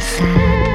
sad.